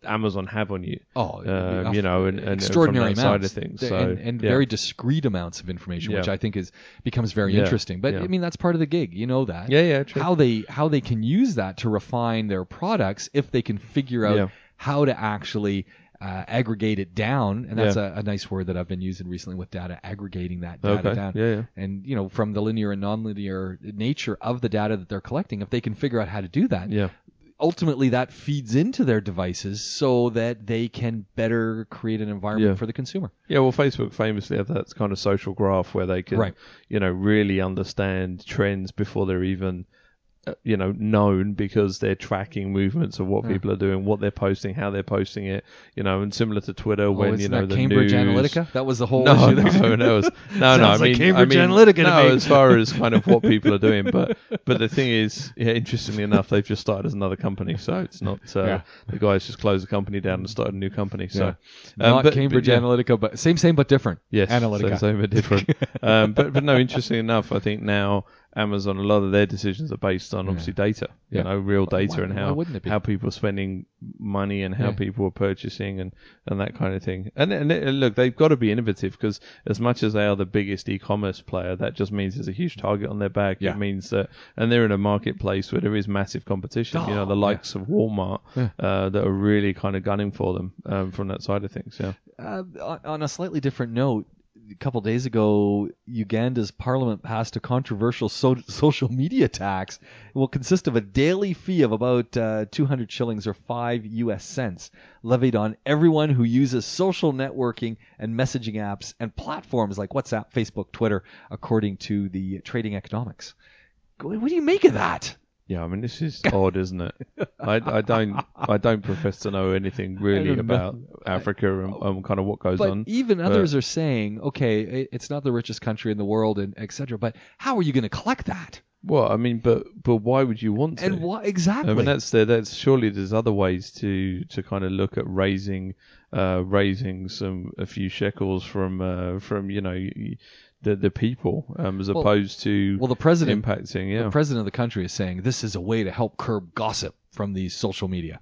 Amazon have on you. Oh, Um, you know, and- and- extraordinary from that side amounts of things, so, and, and yeah. very discrete amounts of information, which I think is becomes very Yeah, interesting. But yeah. I mean, that's part of the gig. You know that. Yeah, yeah, true. How they how they can use that to refine their products if they can figure out Yeah. how to actually. Uh, aggregate it down, and that's Yeah. a, a nice word that I've been using recently with data. Aggregating that data Okay. down, Yeah, yeah. and you know, from the linear and nonlinear nature of the data that they're collecting, if they can figure out how to do that, Yeah. Ultimately that feeds into their devices so that they can better create an environment Yeah. for the consumer. Yeah, well, Facebook famously have that kind of social graph where they can, Right. you know, really understand trends before they're even, uh, you know, known because they're tracking movements of what Yeah. people are doing, what they're posting, how they're posting it, you know, and similar to Twitter oh, when you know the Cambridge news. Analytica? That was the whole No, issue. no, no, it's- [LAUGHS] no, no. I Sounds like mean, Cambridge I mean, Analytica no, as far as kind of what people are [LAUGHS] doing, but but the thing is, yeah, interestingly enough, they've just started as another company, so it's not uh, Yeah. the guys just closed the company down and started a new company. So, um, Not but- Cambridge but. Analytica, but same, same, but different. Yes, Analytica. Same, same but different. [LAUGHS] um, but but no, interesting enough, I think now Amazon, a lot of their decisions are based on obviously data, Yeah. you know, real data Why- and why how wouldn't it be? how people are spending money and how Yeah. people are purchasing and, and that kind of thing. And, and uh, look, they've got to be innovative because as much as they are the biggest e-commerce player, that just means there's a huge target on their back. Yeah. It means that, and they're in a marketplace where there is massive competition. you know, Oh, the yeah. likes of Walmart uh, that are really kind of gunning for them um, from that side of things. Yeah. Uh, on, on a slightly different note, a couple days ago, Uganda's parliament passed a controversial so- social media tax. It will consist of a daily fee of about uh, 200 shillings or 5 US cents levied on everyone who uses social networking and messaging apps and platforms like WhatsApp, Facebook, Twitter, according to the Trading Economics. What do you make of that? Yeah, I mean this is [LAUGHS] odd, isn't it? I, I don't I don't profess to know anything [LAUGHS] really about Africa and, and kind of what goes But on. even but- others are saying, okay, it- it's not the richest country in the world, and etc. But how are you going to collect that? Well, I mean, but but why would you want to? And why exactly? I mean, that's there. That's surely there's other ways to to kind of look at raising uh, raising some a few shekels from uh, from you know the the people um, as Well- opposed to Well, the president, impacting. Yeah. the president of the country is saying this is a way to help curb gossip from these social media.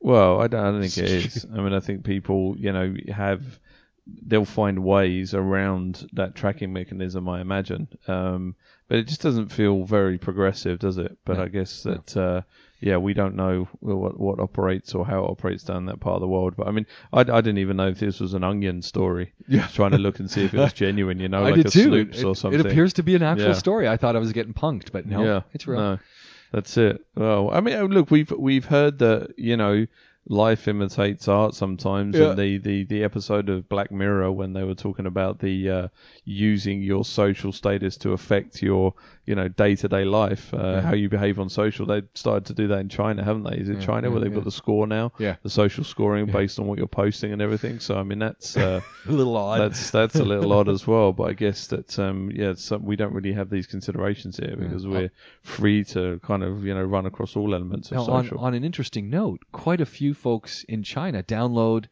Well, I don't, I don't think it is. [LAUGHS] I mean, I think people, you know, have they'll find ways around that tracking mechanism. I imagine, um, but it just doesn't feel very progressive, does it? But No. I guess that, uh, yeah, we don't know what what operates or how it operates down that part of the world. But I mean, I, I didn't even know if this was an onion story. Yeah. [LAUGHS] trying to look and see if it was [LAUGHS] genuine. You know, I like did a too. Snopes It, or something. it appears to be an actual Yeah. story. I thought I was getting punked, but no, yeah, it's real. No, that's it. Well, I mean, look, we've we've heard that you know life imitates art sometimes, Yeah. and the, the the episode of Black Mirror when they were talking about the uh, using your social status to affect your you know day to day life, uh, how you behave on social. They started to do that in China, haven't they? Is it Yeah, China where they've yeah. got the score now? Yeah. the social scoring Yeah. based on what you're posting and everything. So I mean, that's. Uh, [LAUGHS] A little odd. that's that's a little odd as well, but I guess that um, yeah, some, we don't really have these considerations here because we're free to kind of you know run across all elements of now, on, social. on an interesting note, quite a few folks in China download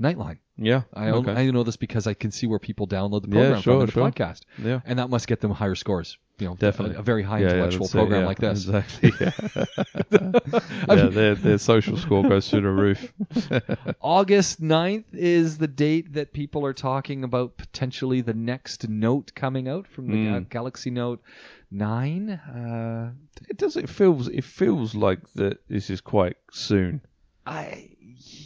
Nightline. Yeah, I, okay. I know this because I can see where people download the Yeah, program sure, from the sure. podcast, yeah, and that must get them higher scores. You know, Definitely. a, a very high yeah, yeah, intellectual it, program yeah, like this. Exactly. [LAUGHS] Yeah, yeah their their social score goes through the roof. [LAUGHS] August 9th is the date that people are talking about potentially the next Note coming out from the Mm. Ga- Galaxy Note 9. Uh, it does. It feels. It feels like that. This is quite soon. I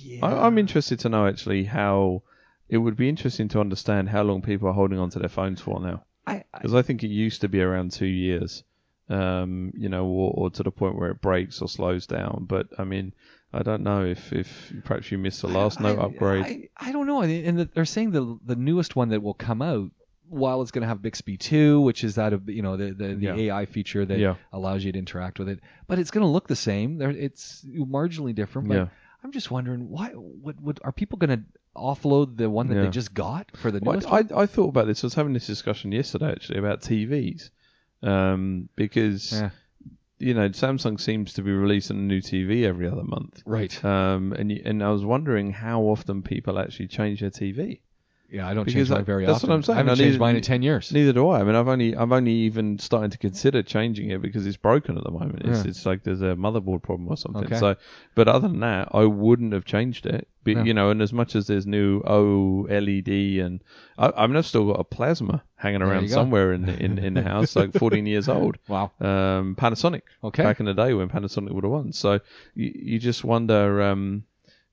yeah. I, I'm interested to know actually how. It would be interesting to understand how long people are holding onto their phones for now. I, I, because I think it used to be around two years, um, you know, or, or to the point where it breaks or slows down. But I mean, I don't know if, if perhaps you missed the last I- note I- upgrade. I, I don't know. And the, they're saying the the newest one that will come out, while it's going to have Bixby 2, which is that of you know the the, the Yeah. AI feature that Yeah. allows you to interact with it, but it's going to look the same. There, it's marginally different. But Yeah. I'm just wondering why. What would are people going to offload the one that they just got for the Well, newest I, one? I thought about this. I was having this discussion yesterday actually about TVs, um, because you know Samsung seems to be releasing a new TV every other month. Right. Um, and you, and I was wondering how often people actually change their TV. Yeah, I don't change mine that- very often. that's often. what I'm saying. I haven't I changed neither- mine in 10 years. Neither do I. I mean, I've only I've only even starting to consider changing it because it's broken at the moment. It's, Yeah. it's like there's a motherboard problem or something. Okay. So, but other than that, I wouldn't have changed it. But Yeah. you know, and as much as there's new OLED and I, I mean, I've still got a plasma hanging around go. somewhere in the, in in the house, like 14 years [LAUGHS] old. Wow. Um, Panasonic. Okay. Back in the day when Panasonic would have won. So you, you just wonder. Um,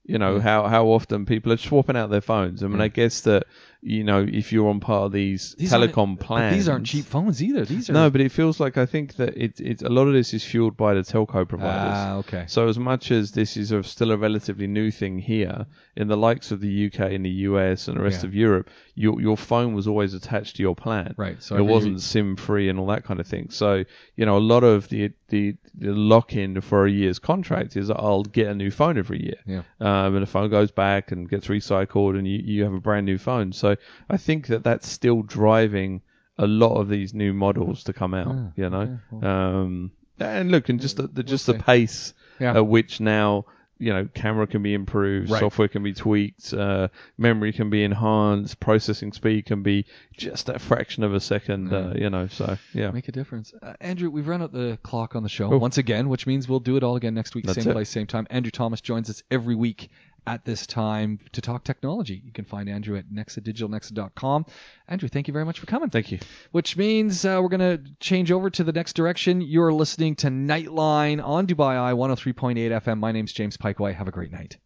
you know Yeah. how how often people are swapping out their phones. I mean. I guess that you know if you're on part of these, These telecom plans, These aren't cheap phones either. These are no, but it feels like I think that it, it a lot of this is fueled by the telco providers. Ah, okay. So as much as this is a, still a relatively new thing here, in the likes of the UK in the US and the rest Yeah. of Europe, your your phone was always attached to your plan. Right. So it wasn't SIM free and all that kind of thing. So you know a lot of the the, the lock in for a year's contract is I'll get a new phone every year. Yeah. Um, and the phone goes back and gets recycled, and you, you have a brand new phone. So I think that that's still driving a lot of these new models to come out. Ah, you know, well. um, and look, and just the, the just the pace Yeah. at which now you know camera can be improved, Right. software can be tweaked, uh, memory can be enhanced, processing speed can be just a fraction of a second. Uh, you know, so yeah. Make a difference. Uh, Andrew, we've run out the clock on the show once again, which means we'll do it all again next week, That's same it. place, same time. Andrew Thomas joins us every week at this time to talk technology. You can find Andrew at nexadigitalnexa.com. Andrew, thank you very much for coming. Thank you. Which means uh, we're going to change over to the next direction. You're listening to Nightline on Dubai Eye 103.8 FM. My name's James Piecowye. Have a great night.